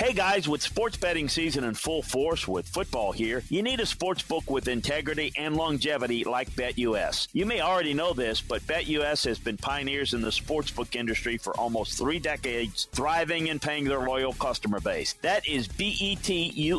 Hey guys, with sports betting season in full force with football here, you need a sports book with integrity and longevity like BetUS. You may already know this, but BetUS has been pioneers in the sportsbook industry for almost three decades, thriving and paying their loyal customer base. That is BETUS.com,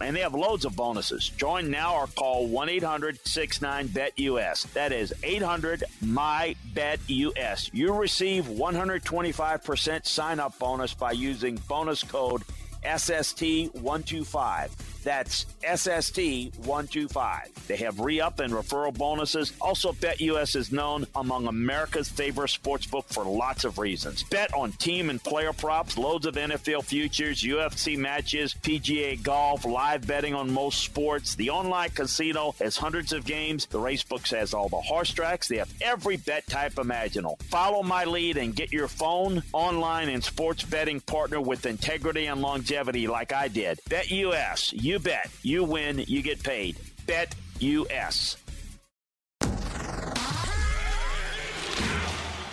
and they have loads of bonuses. Join now or call 1 800 69 BetUS. That is 800 My BetUS. You receive 125% sign up bonus by using bonus code SST125. That's SST125. They have re up and referral bonuses. Also, BetUS is known among America's favorite sportsbook for lots of reasons. Bet on team and player props, loads of NFL futures, UFC matches, PGA golf, live betting on most sports. The online casino has hundreds of games. The racebooks has all the horse tracks. They have every bet type imaginable. Follow my lead and get your phone, online, and sports betting partner with integrity and longevity like I did. BetUS. You bet. You win. You get paid. Bet US.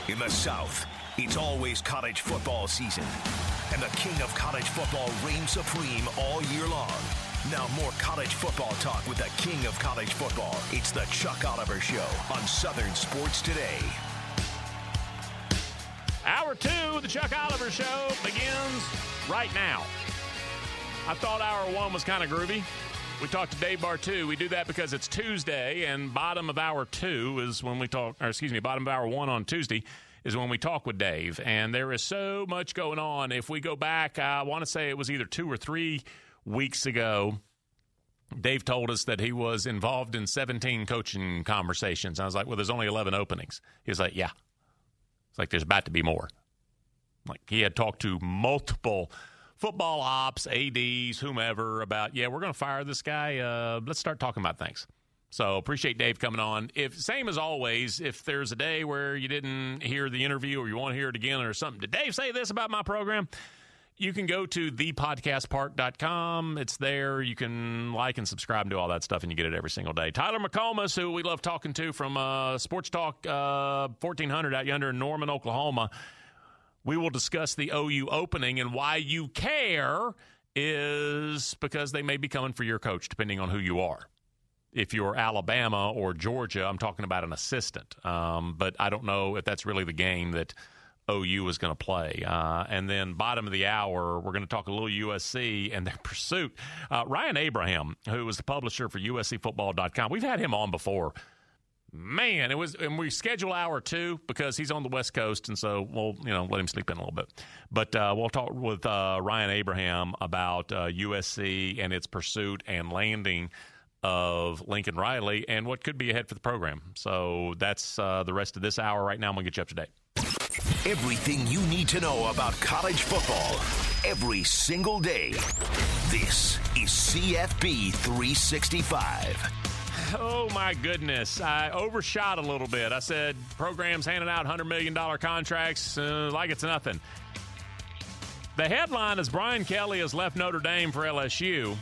In the South, it's always college football season, and the king of college football reigns supreme all year long. Now, more college football talk with the king of college football. It's the Chuck Oliver Show on Southern Sports Today. Hour two of the Chuck Oliver Show begins right now. I thought hour one was kind of groovy. We talked to Dave Bartoo. We do that because it's Tuesday, and bottom of hour two is when we talk, or excuse me, bottom of hour one on Tuesday is when we talk with Dave. And there is so much going on. If we go back, I want to say it was either two or three weeks ago. Dave told us that he was involved in 17 coaching conversations. I was like, well, there's only 11 openings. He was like, yeah. It's like there's about to be more. Like he had talked to multiple football ops, ADs, whomever about, yeah, we're going to fire this guy. Uh, let's start talking about things. So appreciate Dave coming on. If same as always, if there's a day where you didn't hear the interview or you want to hear it again or something, did Dave say this about my program? You can go to thepodcastpark.com. It's there. You can like and subscribe and do all that stuff, and you get it every single day. Tyler McComas, who we love talking to from uh, Sports Talk uh, 1400 out yonder in Norman, Oklahoma. We will discuss the OU opening and why you care is because they may be coming for your coach, depending on who you are. If you're Alabama or Georgia, I'm talking about an assistant. Um, but I don't know if that's really the game that OU is going to play. Uh, and then, bottom of the hour, we're going to talk a little USC and their pursuit. Uh, Ryan Abraham, who is the publisher for USCFootball.com, we've had him on before. Man, it was, and we schedule hour two because he's on the West Coast, and so we'll, you know, let him sleep in a little bit. But uh, we'll talk with uh, Ryan Abraham about uh, USC and its pursuit and landing of Lincoln Riley and what could be ahead for the program. So that's uh, the rest of this hour. Right now, I'm to get you up to date. Everything you need to know about college football every single day. This is CFB 365. Oh my goodness. I overshot a little bit. I said programs handing out $100 million contracts uh, like it's nothing. The headline is Brian Kelly has left Notre Dame for LSU.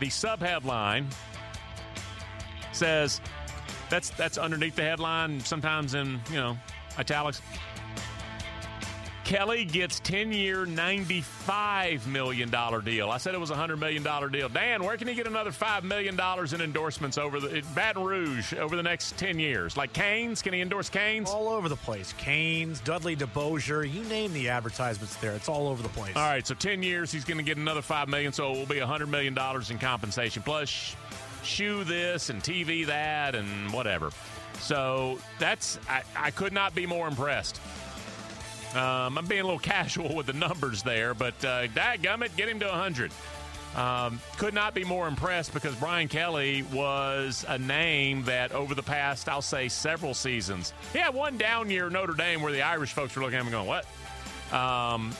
The sub headline says that's that's underneath the headline, sometimes in, you know, italics. Kelly gets 10 year, $95 million deal. I said it was a $100 million deal. Dan, where can he get another $5 million in endorsements over the Baton Rouge over the next 10 years? Like Canes? Can he endorse Canes? All over the place. Canes, Dudley DeBosier, you name the advertisements there. It's all over the place. All right, so 10 years, he's going to get another 5 million, so it will be $100 million in compensation. Plus, shoe this and TV that and whatever. So that's, I, I could not be more impressed. Um, I'm being a little casual with the numbers there, but uh, gummit, get him to 100. Um, could not be more impressed because Brian Kelly was a name that over the past, I'll say, several seasons, he had one down year Notre Dame where the Irish folks were looking at him going, what? Um,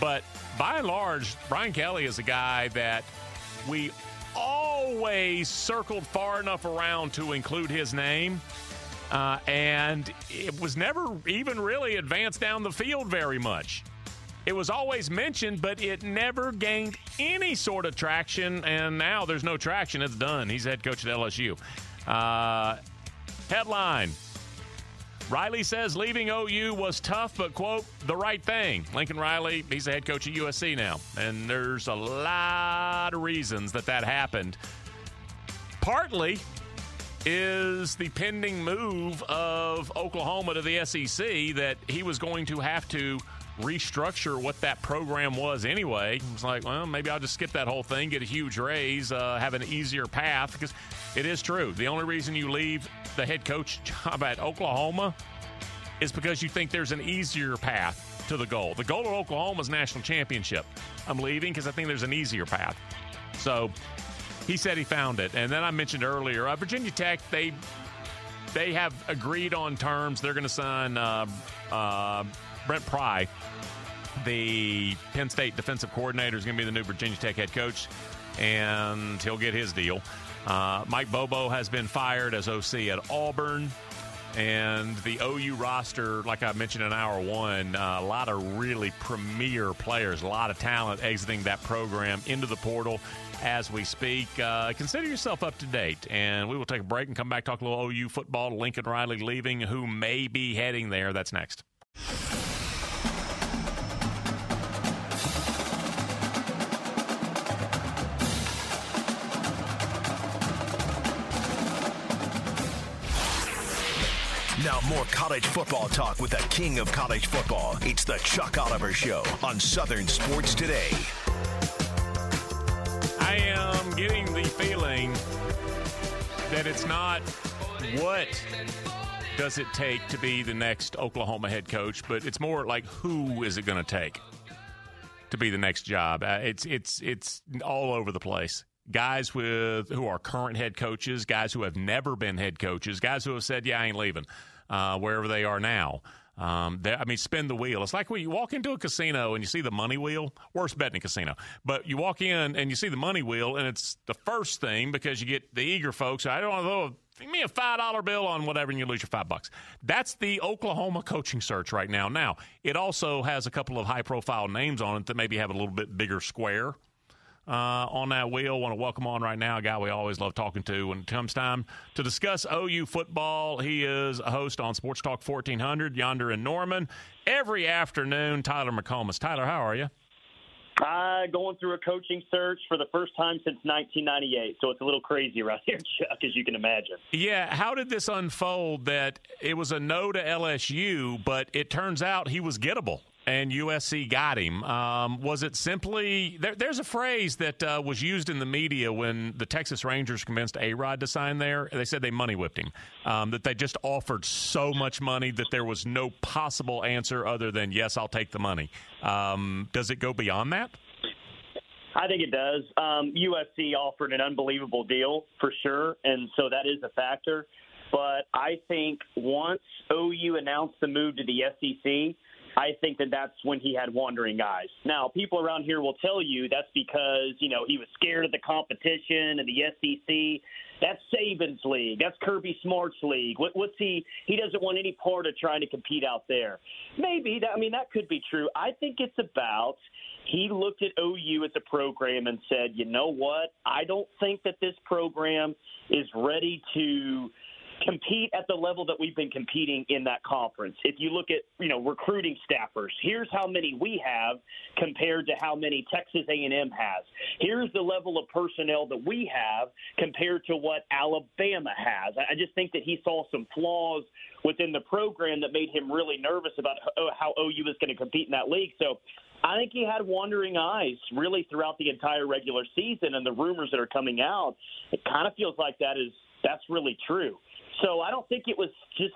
but by and large, Brian Kelly is a guy that we always circled far enough around to include his name uh, and it was never even really advanced down the field very much. It was always mentioned, but it never gained any sort of traction. And now there's no traction. It's done. He's head coach at LSU. Uh, headline Riley says leaving OU was tough, but, quote, the right thing. Lincoln Riley, he's the head coach at USC now. And there's a lot of reasons that that happened. Partly is the pending move of Oklahoma to the SEC that he was going to have to restructure what that program was anyway. It was like, well, maybe I'll just skip that whole thing, get a huge raise, uh, have an easier path. Because it is true. The only reason you leave the head coach job at Oklahoma is because you think there's an easier path to the goal. The goal of Oklahoma is national championship. I'm leaving because I think there's an easier path. So he said he found it. And then I mentioned earlier, uh, Virginia Tech, they they have agreed on terms. They're going to sign uh, uh, Brent Pry, the Penn State defensive coordinator, is going to be the new Virginia Tech head coach, and he'll get his deal. Uh, Mike Bobo has been fired as OC at Auburn. And the OU roster, like I mentioned in hour one, uh, a lot of really premier players, a lot of talent exiting that program into the portal as we speak. Uh, consider yourself up to date, and we will take a break and come back talk a little OU football. Lincoln Riley leaving, who may be heading there. That's next. Now, more college football talk with the king of college football. It's the Chuck Oliver Show on Southern Sports Today. I am getting the feeling that it's not what does it take to be the next Oklahoma head coach, but it's more like who is it going to take to be the next job. Uh, it's it's it's all over the place. Guys with who are current head coaches, guys who have never been head coaches, guys who have said, "Yeah, I ain't leaving," uh, wherever they are now. Um, I mean, spin the wheel. It's like when you walk into a casino and you see the money wheel. Worst bet in a casino. But you walk in and you see the money wheel, and it's the first thing because you get the eager folks. I don't throw give me a five dollar bill on whatever, and you lose your five bucks. That's the Oklahoma coaching search right now. Now, it also has a couple of high profile names on it that maybe have a little bit bigger square uh, on that wheel. Want to welcome on right now a guy we always love talking to when it comes time to discuss OU football. He is a host on Sports Talk 1400 yonder in Norman every afternoon. Tyler McComas. Tyler, how are you? Uh, going through a coaching search for the first time since 1998, so it's a little crazy right here, Chuck, as you can imagine. Yeah, how did this unfold? That it was a no to LSU, but it turns out he was gettable and USC got him. Um, was it simply there, there's a phrase that uh, was used in the media when the Texas Rangers convinced A Rod to sign there? They said they money whipped him. Um, that they just offered so much money that there was no possible answer other than yes, I'll take the money. Um, does it go beyond that? I think it does. Um, USC offered an unbelievable deal for sure, and so that is a factor. But I think once OU announced the move to the SEC, I think that that's when he had wandering eyes. Now, people around here will tell you that's because, you know, he was scared of the competition and the SEC. That's Saban's league. That's Kirby Smart's league. What, what's he? He doesn't want any part of trying to compete out there. Maybe that. I mean, that could be true. I think it's about he looked at OU as a program and said, you know what? I don't think that this program is ready to compete at the level that we've been competing in that conference. If you look at, you know, recruiting staffers, here's how many we have compared to how many Texas A&M has. Here's the level of personnel that we have compared to what Alabama has. I just think that he saw some flaws within the program that made him really nervous about oh, how OU is going to compete in that league. So I think he had wandering eyes really throughout the entire regular season, and the rumors that are coming out, it kind of feels like that is that's really true. So I don't think it was just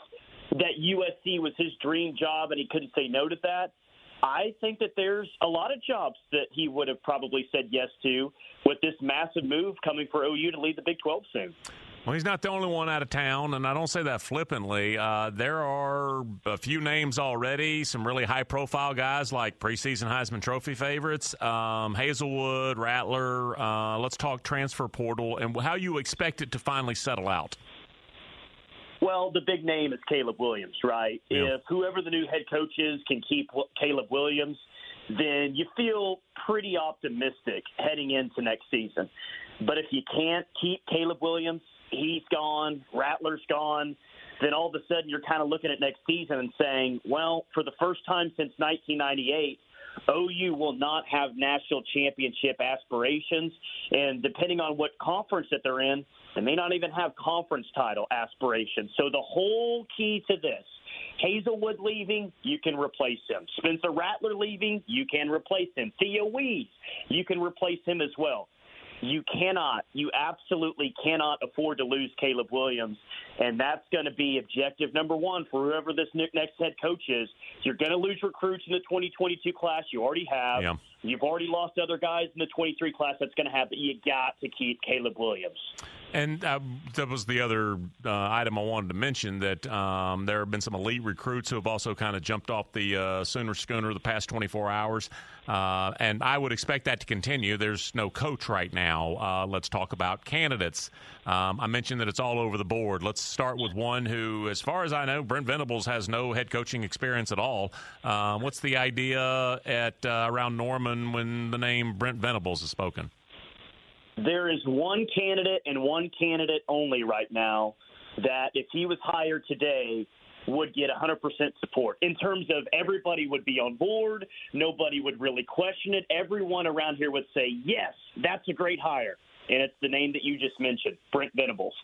that USC was his dream job and he couldn't say no to that. I think that there's a lot of jobs that he would have probably said yes to with this massive move coming for OU to lead the Big 12 soon. Well, he's not the only one out of town, and I don't say that flippantly. Uh, there are a few names already, some really high profile guys like preseason Heisman Trophy favorites, um, Haselwood, Rattler. Uh, let's talk transfer portal and how you expect it to finally settle out. Well, the big name is Caleb Williams, right? Yeah. If whoever the new head coach is can keep Caleb Williams, then you feel pretty optimistic heading into next season. But if you can't keep Caleb Williams, he's gone, Rattler's gone, then all of a sudden you're kind of looking at next season and saying, well, for the first time since 1998, OU will not have national championship aspirations. And depending on what conference that they're in, they may not even have conference title aspirations. So the whole key to this Haselwood leaving, you can replace him. Spencer Rattler leaving, you can replace him. Theo Wease, you can replace him as well. You cannot, you absolutely cannot afford to lose Caleb Williams. And that's going to be objective number one for whoever this next head coach is. You're going to lose recruits in the 2022 class. You already have. Yeah. You've already lost other guys in the 23 class. That's going to happen. You got to keep Caleb Williams. And uh, that was the other uh, item I wanted to mention that um, there have been some elite recruits who have also kind of jumped off the uh, Sooner schooner the past 24 hours. Uh, and I would expect that to continue. There's no coach right now. Uh, let's talk about candidates. Um, I mentioned that it's all over the board. Let's start with one who, as far as I know, Brent Venables has no head coaching experience at all. Um, what's the idea at uh, around Norman when the name Brent Venables is spoken? There is one candidate and one candidate only right now that if he was hired today would get 100% support in terms of everybody would be on board. Nobody would really question it. Everyone around here would say, yes, that's a great hire. And it's the name that you just mentioned, Brent Venables.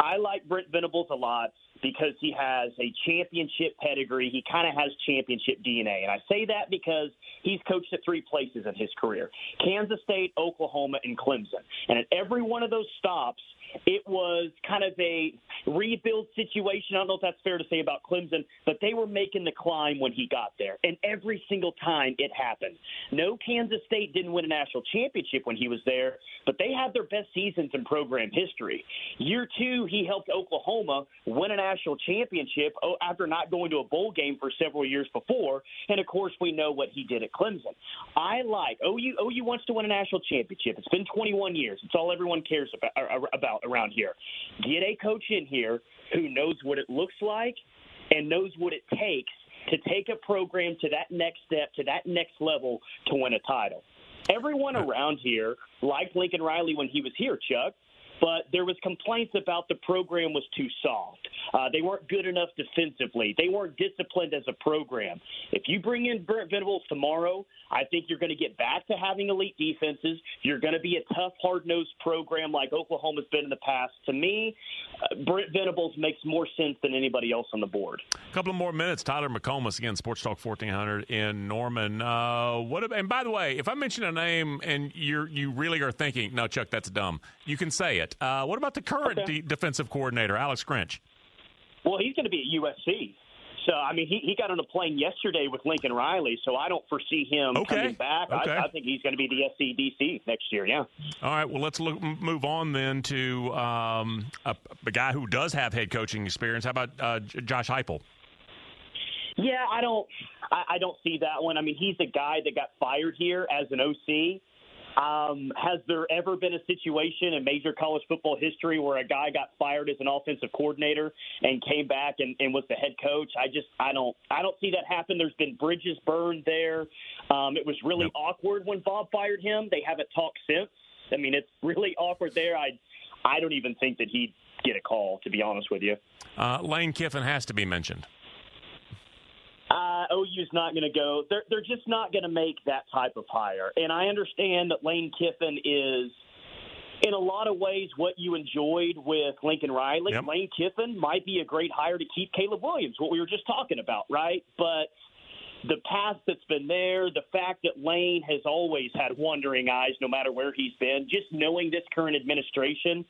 I like Brent Venables a lot because he has a championship pedigree. He kind of has championship DNA. And I say that because he's coached at three places in his career Kansas State, Oklahoma, and Clemson. And at every one of those stops, it was kind of a rebuild situation. I don't know if that's fair to say about Clemson, but they were making the climb when he got there. And every single time it happened. No, Kansas State didn't win a national championship when he was there, but they had their best seasons in program history. Year two, he helped Oklahoma win a national championship oh, after not going to a bowl game for several years before. And of course, we know what he did at Clemson. I like OU. OU wants to win a national championship. It's been 21 years. It's all everyone cares about. Uh, about around here. Get a coach in here who knows what it looks like and knows what it takes to take a program to that next step, to that next level to win a title. Everyone around here liked Lincoln Riley when he was here, Chuck but there was complaints about the program was too soft. Uh, they weren't good enough defensively. They weren't disciplined as a program. If you bring in Brent Venables tomorrow, I think you're going to get back to having elite defenses. You're going to be a tough, hard-nosed program like Oklahoma's been in the past. To me, uh, Brent Venables makes more sense than anybody else on the board. A couple more minutes. Tyler McComas again, Sports Talk 1400 in Norman. Uh, what? And by the way, if I mention a name and you you really are thinking, no, Chuck, that's dumb, you can say it. Uh, what about the current okay. defensive coordinator, Alex Grinch? Well, he's going to be at USC. So, I mean, he, he got on a plane yesterday with Lincoln Riley, so I don't foresee him okay. coming back. Okay. I, I, think he's going to be the SCDC next year, yeah. All right, well, let's look, move on then to um, a, a, guy who does have head coaching experience. How about uh, Josh Heupel? Yeah, I don't, I, I don't see that one. I mean, he's the guy that got fired here as an OC um, has there ever been a situation in major college football history where a guy got fired as an offensive coordinator and came back and, and was the head coach? I just I don't I don't see that happen. There's been bridges burned there. Um, it was really yep. awkward when Bob fired him. They haven't talked since. I mean, it's really awkward there. I I don't even think that he'd get a call, to be honest with you. uh, Lane Kiffin has to be mentioned. Uh, OU's not going to go. They're they're just not going to make that type of hire. And I understand that Lane Kiffin is, in a lot of ways, what you enjoyed with Lincoln Riley. Yep. Lane Kiffin might be a great hire to keep Caleb Williams, what we were just talking about, right? But the past that's been there, the fact that Lane has always had wandering eyes, no matter where he's been, just knowing this current administration.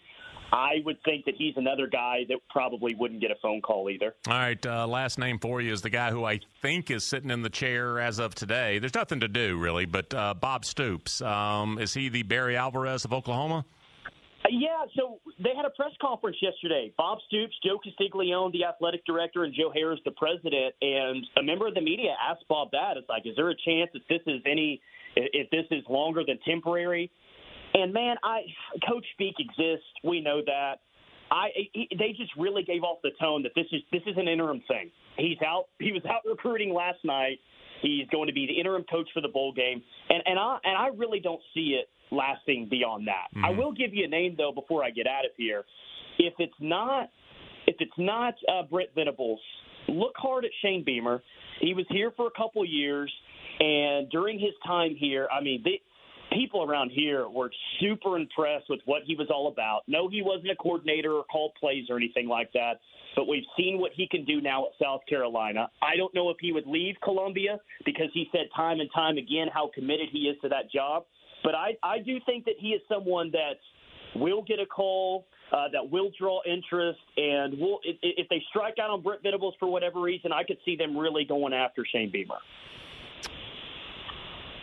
I would think that he's another guy that probably wouldn't get a phone call either. All right, uh, last name for you is the guy who I think is sitting in the chair as of today. There's nothing to do really, but uh, Bob Stoops. Um, is he the Barry Alvarez of Oklahoma? Uh, Yeah, so they had a press conference yesterday. Bob Stoops, Joe Castiglione, the athletic director, and Joe Harroz, the president. And a member of the media asked Bob that. It's like, is there a chance that this is any, if this is longer than temporary? And man, I coach speak exists. We know that. I he, they just really gave off the tone that this is this is an interim thing. He's out. He was out recruiting last night. He's going to be the interim coach for the bowl game, and and I and I really don't see it lasting beyond that. I will give you a name though before I get out of here. If it's not if it's not uh, Brent Venables, look hard at Shane Beamer. He was here for a couple years, and during his time here, I mean, they, people around here were super impressed with what he was all about. No, he wasn't a coordinator or called plays or anything like that, but we've seen what he can do now at South Carolina. I don't know if he would leave Columbia because he said time and time again how committed he is to that job. But I, I do think that he is someone that will get a call, uh, that will draw interest, and will if, if they strike out on Brent Venables for whatever reason, I could see them really going after Shane Beamer.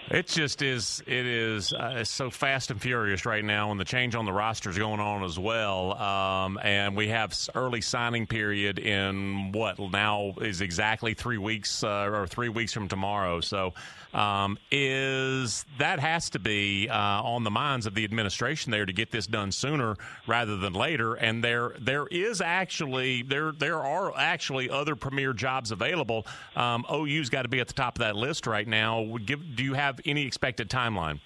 It just is. It is uh, so fast and furious right now, and the change on the roster is going on as well. Um, and we have early signing period in what now is exactly three weeks uh, or three weeks from tomorrow. So, um, is that has to be uh, on the minds of the administration there to get this done sooner rather than later? And there there is actually there there are actually other premier jobs available. Um, OU's got to be at the top of that list right now. Give, do you have any expected timeline?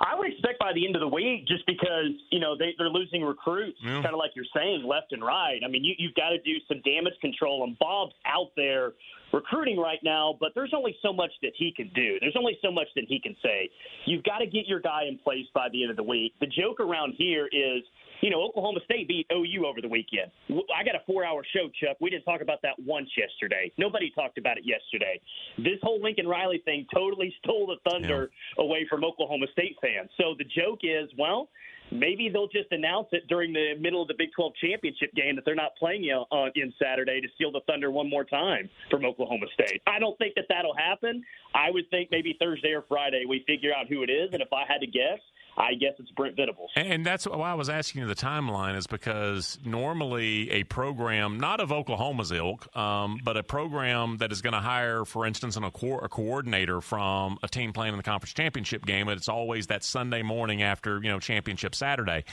I would expect by the end of the week, just because you know they, they're losing recruits, Yeah. kind of like you're saying, left and right. I mean, you, you've got to do some damage control, and Bob's out there recruiting right now, but there's only so much that he can do. There's only so much that he can say. You've got to get your guy in place by the end of the week. The joke around here is, you know, Oklahoma State beat OU over the weekend. I got a four-hour show, Chuck. We didn't talk about that once yesterday. Nobody talked about it yesterday. This whole Lincoln Riley thing totally stole the thunder away from Oklahoma State fans. So the joke is, well, maybe they'll just announce it during the middle of the Big 12 championship game that they're not playing you uh, on in Saturday to steal the thunder one more time from Oklahoma State. I don't think that that'll happen. I would think maybe Thursday or Friday we figure out who it is, and if I had to guess, I guess it's Brent Venables. And that's why I was asking you the timeline is because normally a program, not of Oklahoma's ilk, um, but a program that is going to hire, for instance, an, a, co- a coordinator from a team playing in the conference championship game, it's always that Sunday morning after you know championship Saturday.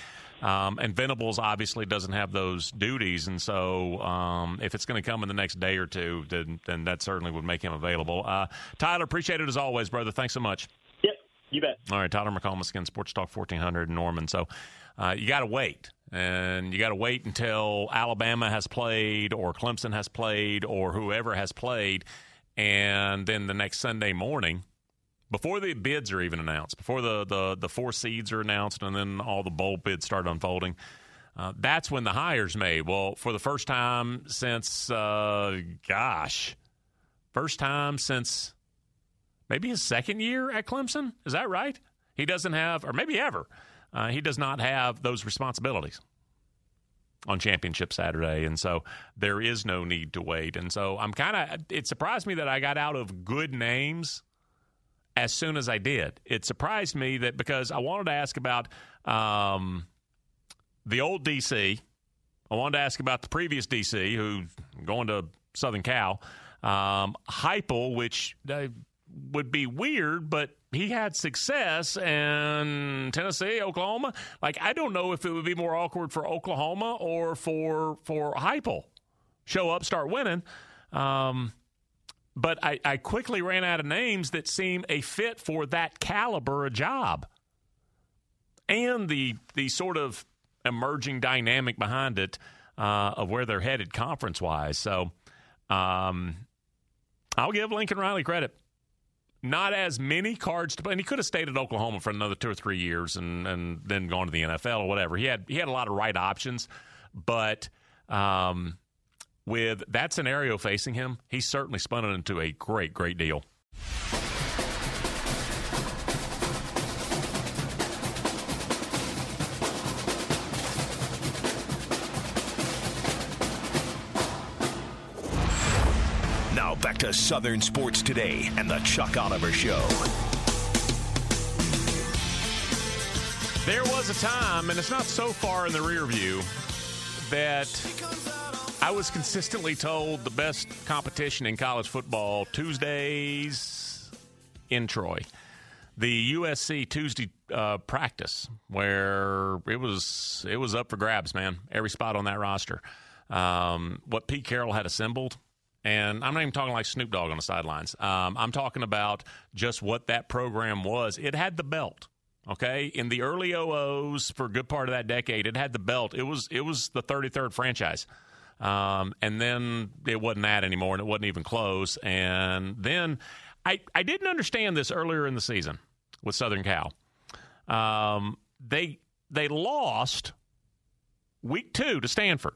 Um, and Venables obviously doesn't have those duties, and so um, if it's going to come in the next day or two, then then that certainly would make him available. Uh, Tyler, appreciate it as always, brother. Thanks so much. You bet. All right, Tyler McComas again, Sports Talk 1400 in Norman. So uh, you got to wait. And you got to wait until Alabama has played or Clemson has played or whoever has played. And then the next Sunday morning, before the bids are even announced, before the, the, the four seeds are announced and then all the bowl bids start unfolding, uh, that's when the hire's made. Well, for the first time since, uh, gosh, first time since maybe his second year at Clemson. Is that right? He doesn't have, or maybe ever, uh, he does not have those responsibilities on championship Saturday. And so there is no need to wait. And so I'm kind of, it surprised me that I got out of good names as soon as I did. It surprised me that because I wanted to ask about um, the old DC. I wanted to ask about the previous DC who going to Southern Cal. Um, which uh, would be weird, but he had success in Tennessee, Oklahoma. Like I don't know if it would be more awkward for Oklahoma or for for Heupel. Show up, start winning. Um, but I, I quickly ran out of names that seem a fit for that caliber of job, and the the sort of emerging dynamic behind it. uh, of where they're headed conference wise. So um, I'll give Lincoln Riley credit. Not as many cards to play, and he could have stayed at Oklahoma for another two or three years, and, and then gone to the NFL or whatever. He had he had a lot of right options, but um, with that scenario facing him, he certainly spun it into a great, great deal. Now back to Southern Sports Today and the Chuck Oliver Show. There was a time, and it's not so far in the rear view, that I was consistently told the best competition in college football Tuesdays in Troy. The USC Tuesday uh, practice, where it was it was up for grabs, man. Every spot on that roster. Um, what Pete Carroll had assembled, and I'm not even talking like Snoop Dogg on the sidelines. Um, I'm talking about just what that program was. It had the belt. Okay, in the early 00s for a good part of that decade, it had the belt. It was it was the 33rd franchise. Um, and then it wasn't that anymore, and it wasn't even close. And then I I didn't understand this earlier in the season with Southern Cal. Um, they they lost week two to Stanford.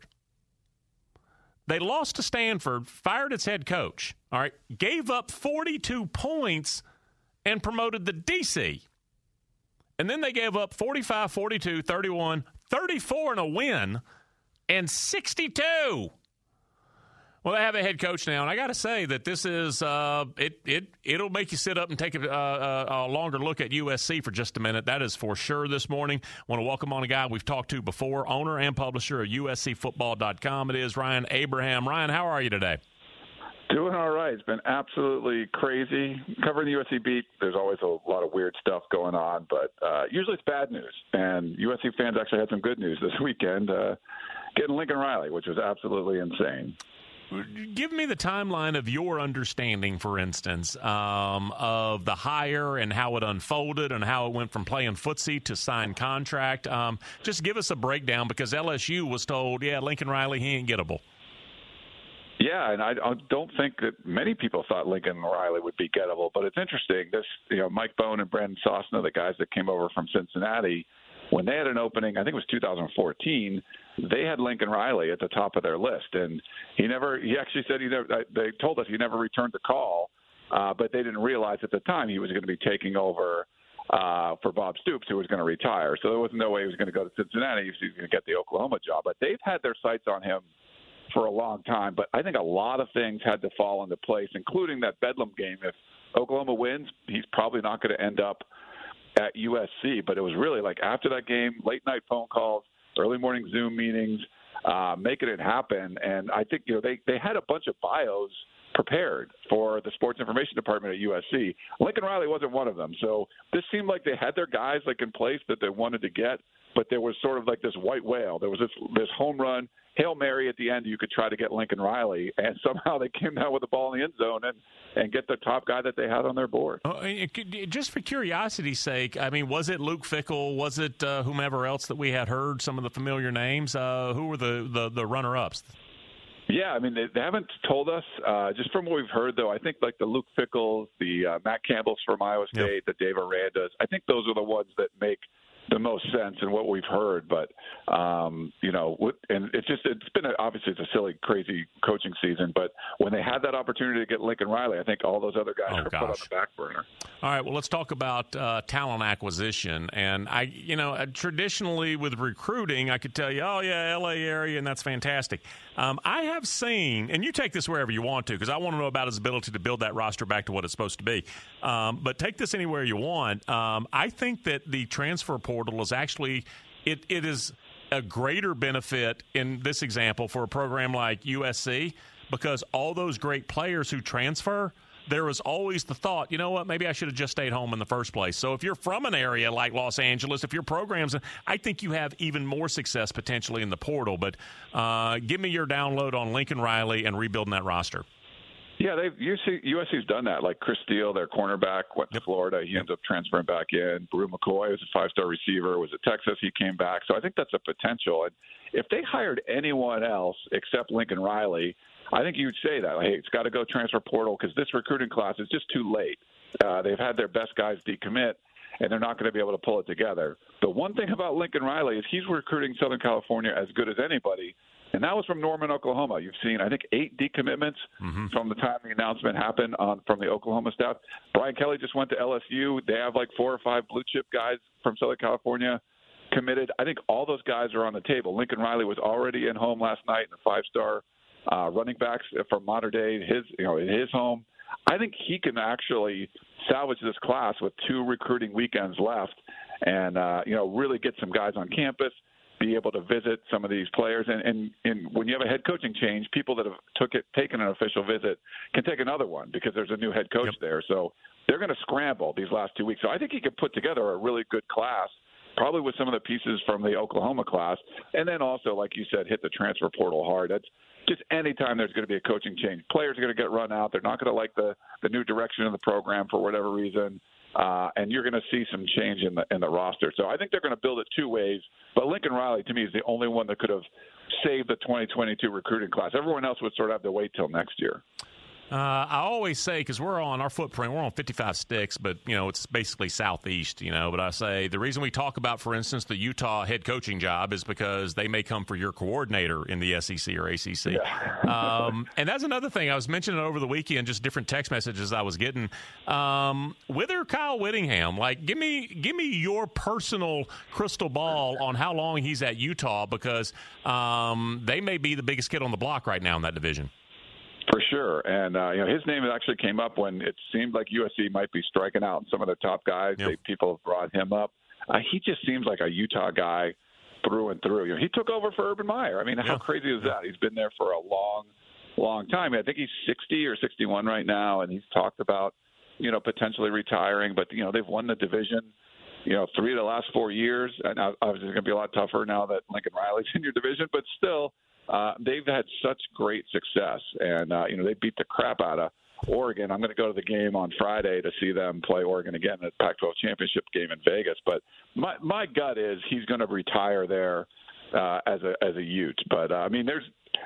They lost to Stanford, fired its head coach. All right, gave up 42 points and promoted the DC. And then they gave up 45, 42, 31, 34 in a win and 62. Well, they have a head coach now, and I got to say that this is uh, it. It it'll make you sit up and take a, a, a, longer look at USC for just a minute. That is for sure. This morning, want to welcome on a guy we've talked to before, owner and publisher of USCFootball.com. It is Ryan Abraham. Ryan, how are you today? Doing all right. It's been absolutely crazy. Covering the USC beat, there's always a lot of weird stuff going on, but uh, usually it's bad news. And USC fans actually had some good news this weekend, uh, getting Lincoln Riley, which was absolutely insane. Give me the timeline of your understanding, for instance, um, of the hire and how it unfolded and how it went from playing footsie to sign contract. Um, just give us a breakdown because LSU was told, yeah, Lincoln Riley, he ain't gettable. Yeah, and I don't think that many people thought Lincoln Riley would be gettable, but it's interesting. This, you know, Mike Bohn and Brandon Sosna, the guys that came over from Cincinnati, when they had an opening, I think it was 2014, they had Lincoln Riley at the top of their list, and he never. He actually said he never. They told us he never returned the call, uh, but they didn't realize at the time he was going to be taking over uh, for Bob Stoops, who was going to retire. So there was no way he was going to go to Cincinnati. He was going to get the Oklahoma job. But they've had their sights on him for a long time. But I think a lot of things had to fall into place, including that Bedlam game. If Oklahoma wins, he's probably not going to end up at USC. But it was really like after that game, late night phone calls, early morning Zoom meetings, uh, making it happen. And I think you know they they had a bunch of bios prepared for the sports information department at USC. Lincoln Riley wasn't one of them. So this seemed like they had their guys like in place that they wanted to get, but there was sort of like this white whale. There was this this home run hail mary at the end. You could try to get Lincoln Riley, and somehow they came down with the ball in the end zone and and get the top guy that they had on their board. Uh, just for curiosity's sake, I mean, was it Luke Fickell? Was it uh, whomever else that we had heard some of the familiar names? Uh, who were the the, the runner ups? Yeah, I mean they, they haven't told us. Uh, just from what we've heard, though, I think like the Luke Fickells, the uh, Matt Campbells from Iowa State, yep. the Dave Arandas. I think those are the ones that make the most sense in what we've heard. But um, you know, and it's just it's been a, obviously it's a silly, crazy coaching season. But when they had that opportunity to get Lincoln Riley, I think all those other guys oh, are gosh. put on the back burner. All right, well, let's talk about uh, talent acquisition. And I, you know, uh, traditionally with recruiting, I could tell you, oh yeah, L.A. area, and that's fantastic. Um, I have seen, and you take this wherever you want to, because I want to know about his ability to build that roster back to what it's supposed to be. Um, but take this anywhere you want. Um, I think that the transfer portal is actually it, it is a greater benefit in this example for a program like USC because all those great players who transfer there was always the thought, you know what, maybe I should have just stayed home in the first place. So if you're from an area like Los Angeles, if your programs, I think you have even more success potentially in the portal. But uh, give me your download on Lincoln Riley and rebuilding that roster. Yeah, they've USC, USC's done that. Like Chris Steele, their cornerback, went to Florida. He ends up transferring back in. Bru McCoy was a five-star receiver. Was at Texas. He came back. So I think that's a potential. And if they hired anyone else except Lincoln Riley, I think you'd say that. Hey, it's got to go transfer portal because this recruiting class is just too late. Uh, they've had their best guys decommit, and they're not going to be able to pull it together. The one thing about Lincoln Riley is he's recruiting Southern California as good as anybody, and that was from Norman, Oklahoma. You've seen, I think, eight decommitments Mm-hmm. from the time the announcement happened on from the Oklahoma staff. Brian Kelly just went to LSU. They have like four or five blue chip guys from Southern California committed. I think all those guys are on the table. Lincoln Riley was already in home last night in the five star uh, running backs from Mater Dei, his you know in his home. I think he can actually salvage this class with two recruiting weekends left, and uh, you know really get some guys on campus, be able to visit some of these players, and, and and when you have a head coaching change, people that have took it taken an official visit can take another one because there's a new head coach Yep. there. So they're going to scramble these last two weeks. So I think he could put together a really good class probably with some of the pieces from the Oklahoma class, and then also, like you said, hit the transfer portal hard. That's just anytime there's going to be a coaching change, players are going to get run out. They're not going to like the the new direction of the program for whatever reason. Uh, and you're going to see some change in the in the roster. So I think they're going to build it two ways. But Lincoln Riley, to me, is the only one that could have saved the 2022 recruiting class. Everyone else would sort of have to wait till next year. Uh, I always say because we're on our footprint, we're on 55 sticks, but you know it's basically southeast. You know, but I say the reason we talk about, for instance, the Utah head coaching job is because they may come for your coordinator in the SEC or ACC. Um, and that's another thing I was mentioning over the weekend, just different text messages I was getting. Um, Wither Kyle Whittingham, like give me give me your personal crystal ball on how long he's at Utah because um, they may be the biggest kid on the block right now in that division. For sure, and uh, you know his name actually came up when it seemed like USC might be striking out some of the top guys. Yep. They, people have brought him up. Uh, he just seems like a Utah guy through and through. You know, he took over for Urban Meyer. I mean, how Yeah. crazy is that? He's been there for a long, long time. I think he's 60 or 61 right now, and he's talked about you know potentially retiring. But you know they've won the division. You know, three of the last four years, and obviously it's going to be a lot tougher now that Lincoln Riley's in your division. But still, uh, they've had such great success, and uh, you know they beat the crap out of Oregon. I'm going to go to the game on Friday to see them play Oregon again at the Pac-12 championship game in Vegas. But my my gut is he's going to retire there uh, as a as a Ute. But uh, I mean, there's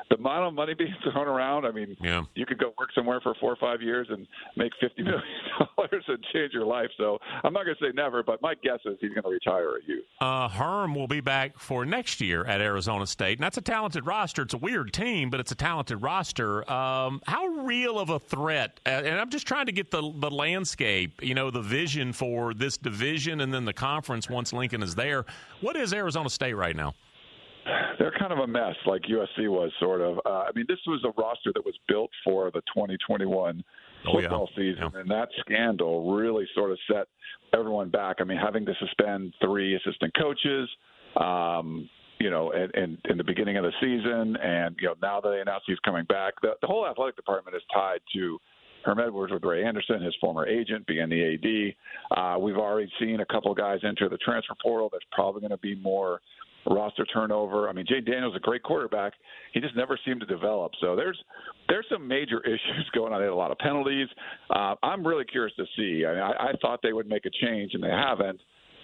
the amount of money being thrown around. I mean, Yeah. you could go work somewhere for four or five years and make fifty million dollars and change your life. So I'm not going to say never, but my guess is he's going to retire at Ute. Uh, Herm will be back for next year at Arizona State, and that's a talented roster. It's a weird team, but it's a talented roster. Um, how real of a threat? Uh, and I'm just trying to get the the landscape, you know, the vision for this division and then the conference once Lincoln is there. What is Arizona State right now? They're kind of a mess, like USC was, sort of. Uh, I mean, this was a roster that was built for the 2021 Oh, yeah. football season, Yeah. and that scandal really sort of set everyone back. I mean, having to suspend three assistant coaches, um, you know, and, and in the beginning of the season, and you know, now that they announced he's coming back, the, the whole athletic department is tied to Herm Edwards with Ray Anderson, his former agent, being the AD. Uh, we've already seen a couple guys enter the transfer portal. There's probably going to be more roster turnover. I mean, Jayden Daniels is a great quarterback. He just never seemed to develop. So there's there's some major issues going on. They had a lot of penalties. Uh, I'm really curious to see. I, mean, I, I thought they would make a change, and they haven't.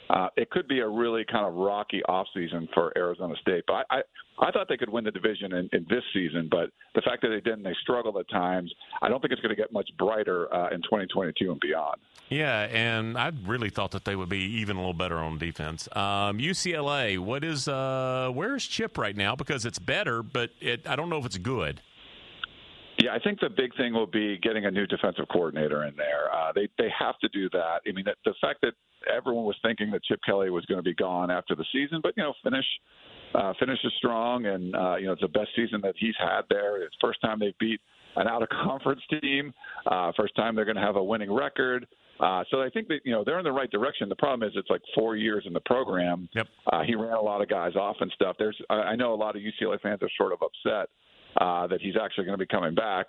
Uh, it could be a really kind of rocky offseason for Arizona State. But I, I, I thought they could win the division in, in this season. But the fact that they didn't, they struggled at times. I don't think it's going to get much brighter uh, in 2022 and beyond. Yeah, and I really thought that they would be even a little better on defense. Um, UCLA, what is uh, where's Chip right now? Because it's better, but it, I don't know if it's good. Yeah, I think the big thing will be getting a new defensive coordinator in there. Uh, they they have to do that. I mean, the, the fact that everyone was thinking that Chip Kelly was going to be gone after the season, but you know, finish uh, finishes strong, and uh, you know, it's the best season that he's had there. It's the first time they've beat an out of conference team. Uh, first time they're going to have a winning record. Uh, so I think that you know they're in the right direction. The problem is it's like four years in the program. Yep. Uh, he ran a lot of guys off and stuff. There's I I know a lot of UCLA fans are sort of upset uh, that he's actually going to be coming back.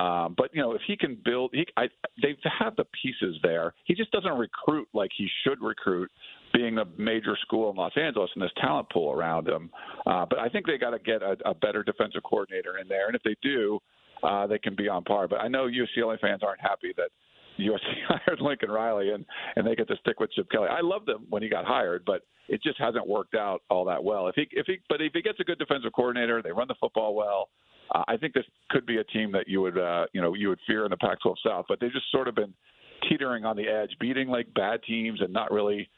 Um, but you know, if he can build, he, I, they have the pieces there. He just doesn't recruit like he should recruit, being a major school in Los Angeles and this talent pool around him. Uh, but I think they got to get a, a better defensive coordinator in there, and if they do, uh, they can be on par. But I know UCLA fans aren't happy that USC hired Lincoln Riley and and they get to stick with Chip Kelly. I loved him when he got hired, but it just hasn't worked out all that well. If he if he but if he gets a good defensive coordinator, they run the football well. Uh, I think this be a team that you would uh, you know you would fear in the Pac-12 South, but they've just sort of been teetering on the edge, beating like bad teams and not really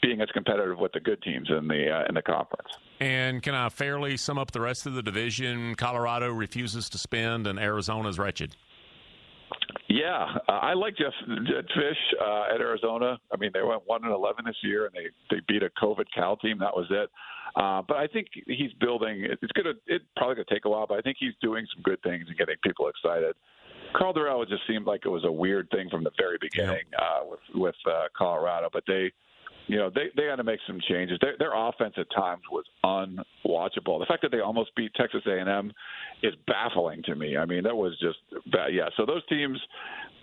being as competitive with the good teams in the uh, in the conference. And can I fairly sum up the rest of the division? Colorado refuses to spend, and Arizona's wretched. Yeah, uh, I like Jeff, Jedd Fisch uh, at Arizona. I mean, they went one and eleven this year, and they they beat a COVID Cal team. That was it. Uh, but I think he's building. It's gonna. It probably gonna take a while, but I think he's doing some good things and getting people excited. Karl Dorrell just seemed like it was a weird thing from the very beginning uh, with with uh, Colorado, but they you know they they got to make some changes. Their, their offense at times was unwatchable. The fact that they almost beat Texas A&M is baffling to me. I mean, that was just bad. Yeah. So those teams,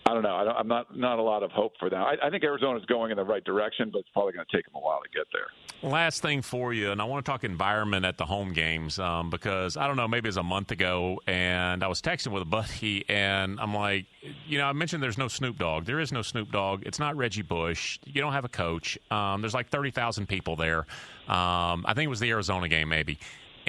I don't know. I I'm not not a lot of hope for them. I, I think Arizona's going in the right direction, but it's probably going to take them a while to get there. Last thing for you, and I want to talk environment at the home games um, because I don't know, maybe it was a month ago, and I was texting with a buddy, and I'm like, you know, I mentioned there's no Snoop Dogg. There is no Snoop Dogg. It's not Reggie Bush. You don't have a coach. Um, there's like 30,000 people there. Um, I think it was the Arizona game, maybe.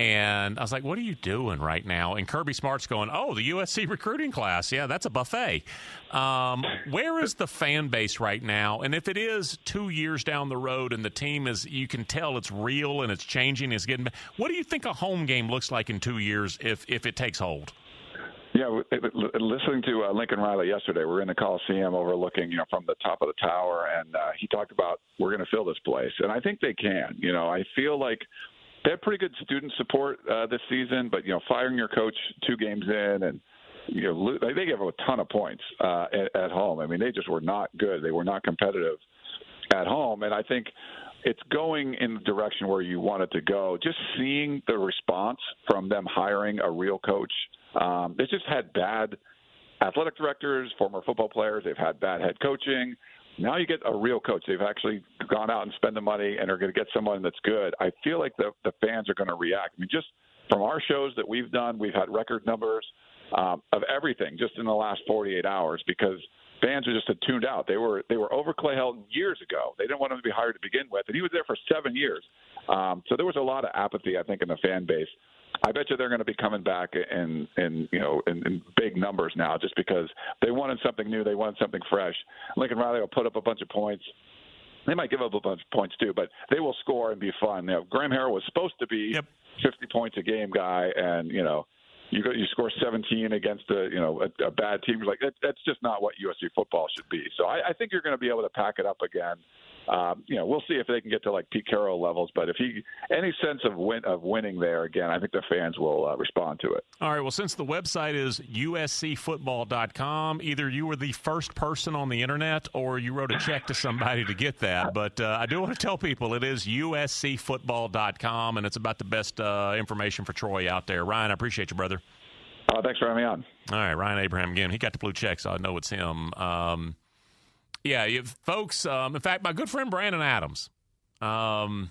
And I was like, what are you doing right now? And Kirby Smart's going, oh, the USC recruiting class. Yeah, that's a buffet. Um, where is the fan base right now? And if it is two years down the road and the team is, you can tell it's real and it's changing, it's getting, what do you think a home game looks like in two years if, if it takes hold? Yeah, listening to uh, Lincoln Riley yesterday, we we're in the Coliseum overlooking, you know, from the top of the tower, and uh, he talked about we're going to fill this place, and I think they can. You know, I feel like they had pretty good student support uh, this season, but you know, firing your coach two games in and you know they gave up a ton of points uh, at, at home. I mean, they just were not good. They were not competitive at home, and I think it's going in the direction where you want it to go. Just seeing the response from them hiring a real coach, um, they just had bad athletic directors, former football players. They've had bad head coaching. Now you get a real coach. They've actually gone out and spent the money and are going to get someone that's good. I feel like the the fans are going to react. I mean, just from our shows that we've done, we've had record numbers um, of everything just in the last 48 hours because fans are just tuned out. They were they were over Clay Helton years ago. They didn't want him to be hired to begin with, and he was there for seven years. Um, so there was a lot of apathy, I think, in the fan base. I bet you they're going to be coming back in in you know in, in big numbers now, just because they wanted something new, they wanted something fresh. Lincoln Riley will put up a bunch of points. They might give up a bunch of points too, but they will score and be fun. You know, Graham Harrell was supposed to be yep. 50 points a game guy, and you know you go, you score 17 against a you know a, a bad team. Like that, that's just not what USC football should be. So I, I think you're going to be able to pack it up again um, you know, we'll see if they can get to like Pete Carroll levels. But if he any sense of win of winning there again, I think the fans will uh, respond to it. All right. Well, since the website is uscfootball.com, either you were the first person on the internet or you wrote a check to somebody to get that. But uh, I do want to tell people it is uscfootball.com, and it's about the best uh, information for Troy out there. Ryan, I appreciate you, brother. Uh, thanks for having me on. All right, Ryan Abraham again. He got the blue check, so I know it's him. Um, yeah, you, folks. Um, in fact, my good friend Brandon Adams. Um,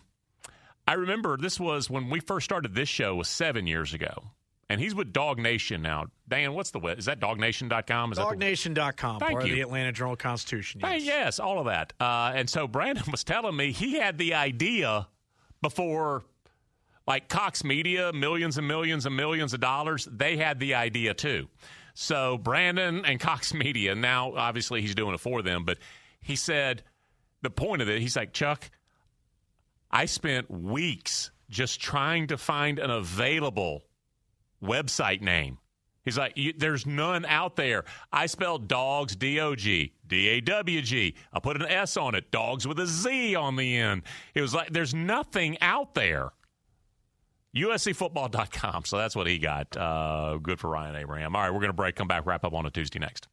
I remember this was when we first started this show was seven years ago. And he's with Dawg Nation now. Dan, what's the? Is that dawgnation.com? Is dawgnation.com, part you. of the Atlanta Journal Constitution. Yes. Hey, yes, all of that. Uh, and so Brandon was telling me he had the idea before, like Cox Media, millions and millions and millions of dollars, they had the idea too. So Brandon and Cox Media, now obviously he's doing it for them, but he said the point of it, he's like, Chuck, I spent weeks just trying to find an available website name. He's like, there's none out there. I spelled dogs, D O G, D A W G. I put an S on it, dogs with a Z on the end. It was like, there's nothing out there. USCfootball.com. So that's what he got. Uh, good for Ryan Abraham. All right, we're going to break, come back, wrap up on a Tuesday next.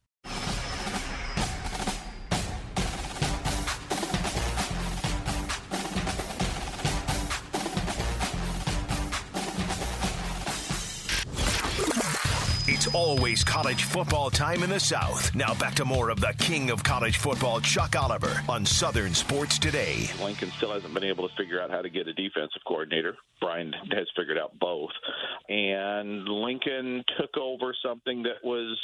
Always college football time in the South. Now back to more of the king of college football, Chuck Oliver, on Southern Sports Today. Lincoln still hasn't been able to figure out how to get a defensive coordinator. Brian has figured out both. And Lincoln took over something that was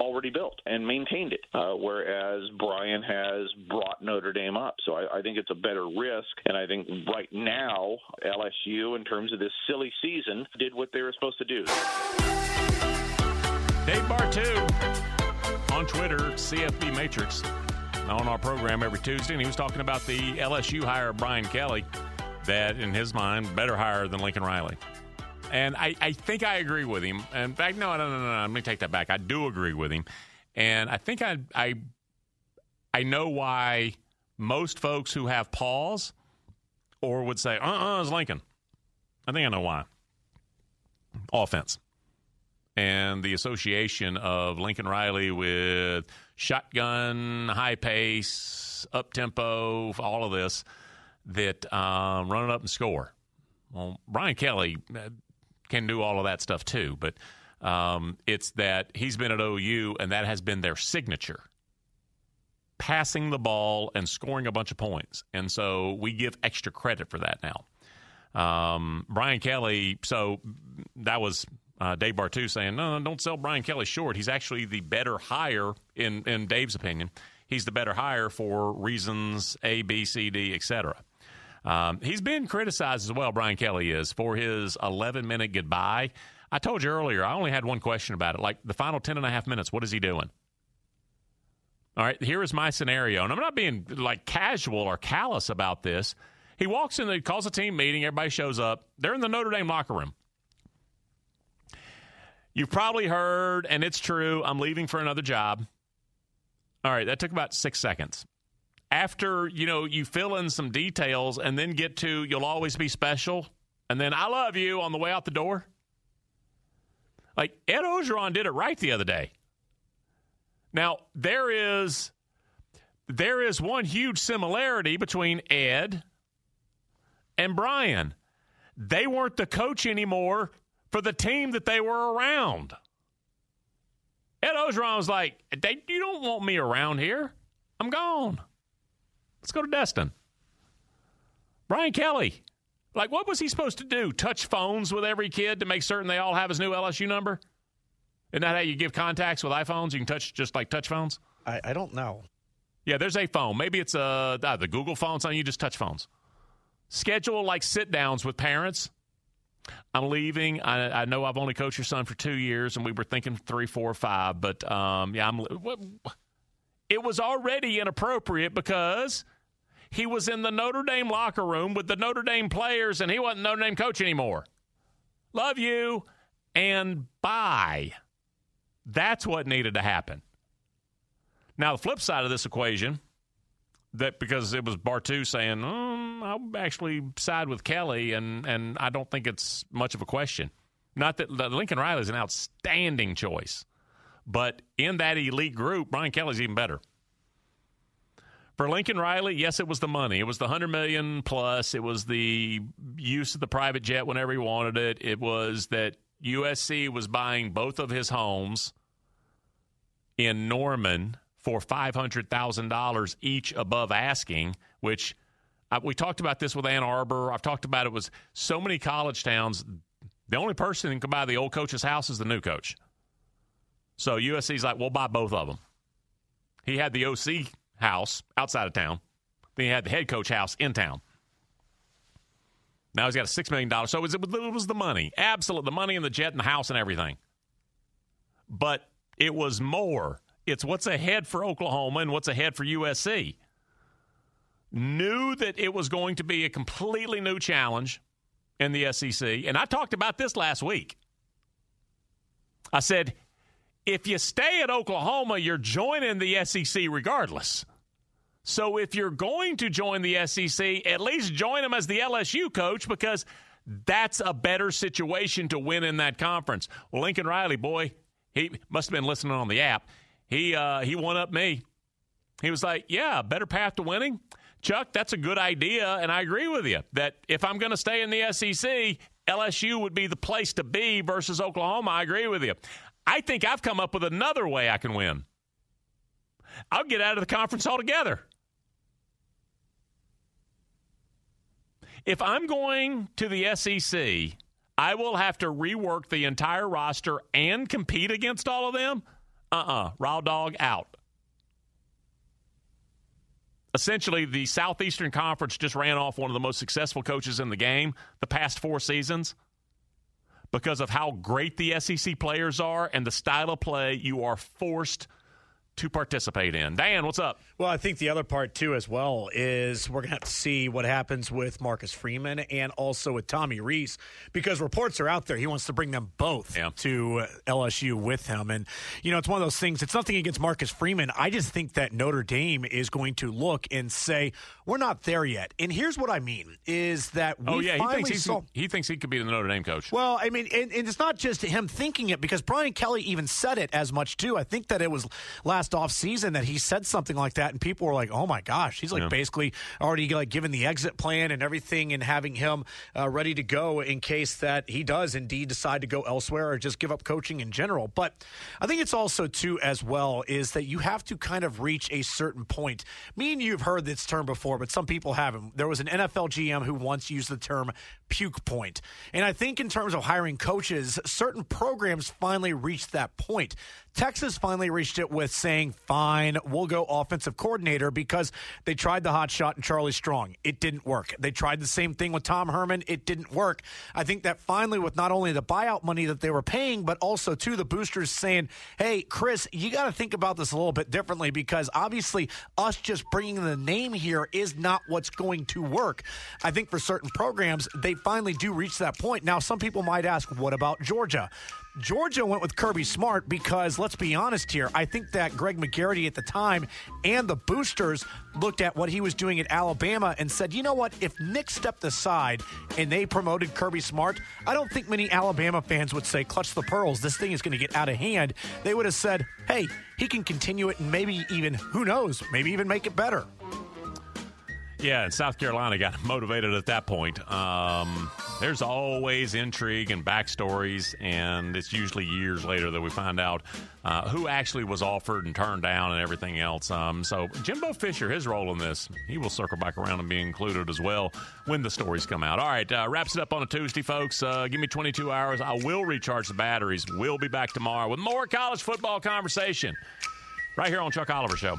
already built and maintained it, uh, whereas Brian has brought Notre Dame up. So I, I think it's a better risk. And I think right now, LSU, in terms of this silly season, did what they were supposed to do. Dave Bartoo on Twitter, CFB Matrix, on our program every Tuesday, and he was talking about the LSU hire Brian Kelly, that in his mind, better hire than Lincoln Riley. And I, I think I agree with him. In fact, no, no, no, no, no. Let me take that back. I do agree with him, and I think I, I, I know why most folks who have pause or would say, "Uh, uh it's Lincoln." I think I know why. Offense and the association of Lincoln Riley with shotgun, high pace, up tempo, all of this that um, run it up and score. Well, Brian Kelly uh, can do all of that stuff too, but um, it's that he's been at OU and that has been their signature. Passing the ball and scoring a bunch of points. And so we give extra credit for that now. Um, Brian Kelly, so that was uh, Dave Bartoo saying, no, don't sell Brian Kelly short. He's actually the better hire, in, in Dave's opinion. He's the better hire for reasons A, B, C, D, etc. Um, he's been criticized as well, Brian Kelly is, for his 11 minute goodbye. I told you earlier, I only had one question about it. Like the final 10 and a half minutes, what is he doing? All right, here is my scenario. And I'm not being like casual or callous about this. He walks in, he calls a team meeting, everybody shows up. They're in the Notre Dame locker room. You've probably heard, and it's true, I'm leaving for another job. All right, that took about six seconds. After, you know, you fill in some details and then get to you'll always be special, and then I love you on the way out the door. Like Ed Orgeron did it right the other day. Now, there is there is one huge similarity between Ed and Brian. They weren't the coach anymore for the team that they were around. Ed Orgeron was like, You don't want me around here. I'm gone. Let's go to Destin. Brian Kelly, like, what was he supposed to do? Touch phones with every kid to make certain they all have his new LSU number? Isn't that how you give contacts with iPhones? You can touch just like touch phones? I, I don't know. Yeah, there's a phone. Maybe it's a, uh, the Google phone, something you just touch phones. Schedule like sit downs with parents I'm leaving. I, I, know I've only coached your son for two years, and we were thinking three, four, five. But um, yeah, I'm. It was already inappropriate because he was in the Notre Dame locker room with the Notre Dame players, and he wasn't Notre Dame coach anymore. Love you, and bye. That's what needed to happen. Now, the flip side of this equation that because it was Bartoo saying, um, I'll actually side with Kelly, and, and I don't think it's much of a question. Not that Lincoln Riley is an outstanding choice, but in that elite group, Brian Kelly's even better. For Lincoln Riley, yes, it was the money. It was the hundred million plus. It was the use of the private jet whenever he wanted it. It was that USC was buying both of his homes in Norman for $500,000 each above asking, which uh, we talked about this with Ann Arbor. I've talked about it was so many college towns. The only person who can buy the old coach's house is the new coach. So USC's like, we'll buy both of them. He had the OC house outside of town. Then he had the head coach house in town. Now he's got a $6 million. So it was, it was the money. Absolutely. The money and the jet and the house and everything. But it was more it's what's ahead for Oklahoma and what's ahead for USC. Knew that it was going to be a completely new challenge in the SEC. And I talked about this last week. I said, if you stay at Oklahoma, you're joining the SEC regardless. So if you're going to join the SEC, at least join them as the LSU coach because that's a better situation to win in that conference. Lincoln Riley, boy, he must have been listening on the app he uh, he won up me. He was like, "Yeah, better path to winning." Chuck, that's a good idea, and I agree with you that if I'm going to stay in the SEC, LSU would be the place to be versus Oklahoma. I agree with you. I think I've come up with another way I can win. I'll get out of the conference altogether. If I'm going to the SEC, I will have to rework the entire roster and compete against all of them. Uh uh-uh. uh. Raw dog out. Essentially, the Southeastern Conference just ran off one of the most successful coaches in the game the past four seasons because of how great the SEC players are and the style of play you are forced to participate in. Dan, what's up? Well, I think the other part too, as well, is we're going to have to see what happens with Marcus Freeman and also with Tommy Rees because reports are out there. He wants to bring them both yeah. to LSU with him, and you know it's one of those things. It's nothing against Marcus Freeman. I just think that Notre Dame is going to look and say we're not there yet. And here's what I mean: is that we oh yeah, he thinks, saw- he thinks he could be the Notre Dame coach. Well, I mean, and, and it's not just him thinking it because Brian Kelly even said it as much too. I think that it was last last off season that he said something like that, and people were like, "Oh my gosh, he's like yeah. basically already like given the exit plan and everything, and having him uh, ready to go in case that he does indeed decide to go elsewhere or just give up coaching in general." But I think it's also too as well is that you have to kind of reach a certain point. Me and you have heard this term before, but some people haven't. There was an NFL GM who once used the term puke point, and I think in terms of hiring coaches, certain programs finally reached that point. Texas finally reached it with saying, fine, we'll go offensive coordinator because they tried the hot shot in Charlie Strong. It didn't work. They tried the same thing with Tom Herman. It didn't work. I think that finally, with not only the buyout money that they were paying, but also to the boosters saying, hey, Chris, you got to think about this a little bit differently because obviously us just bringing the name here is not what's going to work. I think for certain programs, they finally do reach that point. Now, some people might ask, what about Georgia? Georgia went with Kirby Smart because, let's be honest here, I think that Greg McGarity at the time and the boosters looked at what he was doing at Alabama and said, you know what, if Nick stepped aside and they promoted Kirby Smart, I don't think many Alabama fans would say, clutch the pearls, this thing is going to get out of hand. They would have said, hey, he can continue it and maybe even, who knows, maybe even make it better. Yeah, and South Carolina got motivated at that point. Um, there's always intrigue and backstories, and it's usually years later that we find out uh, who actually was offered and turned down and everything else. Um, so, Jimbo Fisher, his role in this, he will circle back around and be included as well when the stories come out. All right, uh, wraps it up on a Tuesday, folks. Uh, give me 22 hours. I will recharge the batteries. We'll be back tomorrow with more college football conversation right here on Chuck Oliver Show.